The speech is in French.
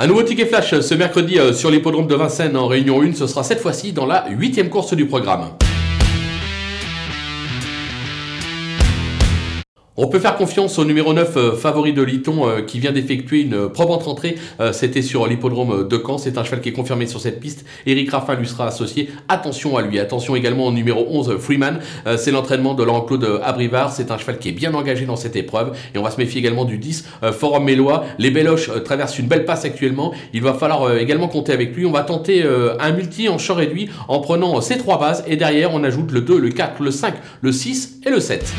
Un nouveau ticket flash ce mercredi euh, sur l'hippodrome de Vincennes en Réunion 1. Ce sera cette fois-ci dans la huitième course du programme. On peut faire confiance au numéro 9 euh, favori de Liton euh, qui vient d'effectuer une probante rentrée. Euh, C'était sur l'hippodrome de Caen. C'est un cheval qui est confirmé sur cette piste. Eric Raffin lui sera associé. Attention à lui. Attention également au numéro 11 Freeman. Euh, C'est l'entraînement de Laurent-Claude Abrivard. C'est un cheval qui est bien engagé dans cette épreuve. Et on va se méfier également du 10 euh, Forum Mélois. Les Belloches euh, traversent une belle passe actuellement. Il va falloir euh, également compter avec lui. On va tenter euh, un multi en short réduit en prenant euh, ces trois bases. Et derrière, on ajoute le 2, le 4, le 5, le 6 et le 7.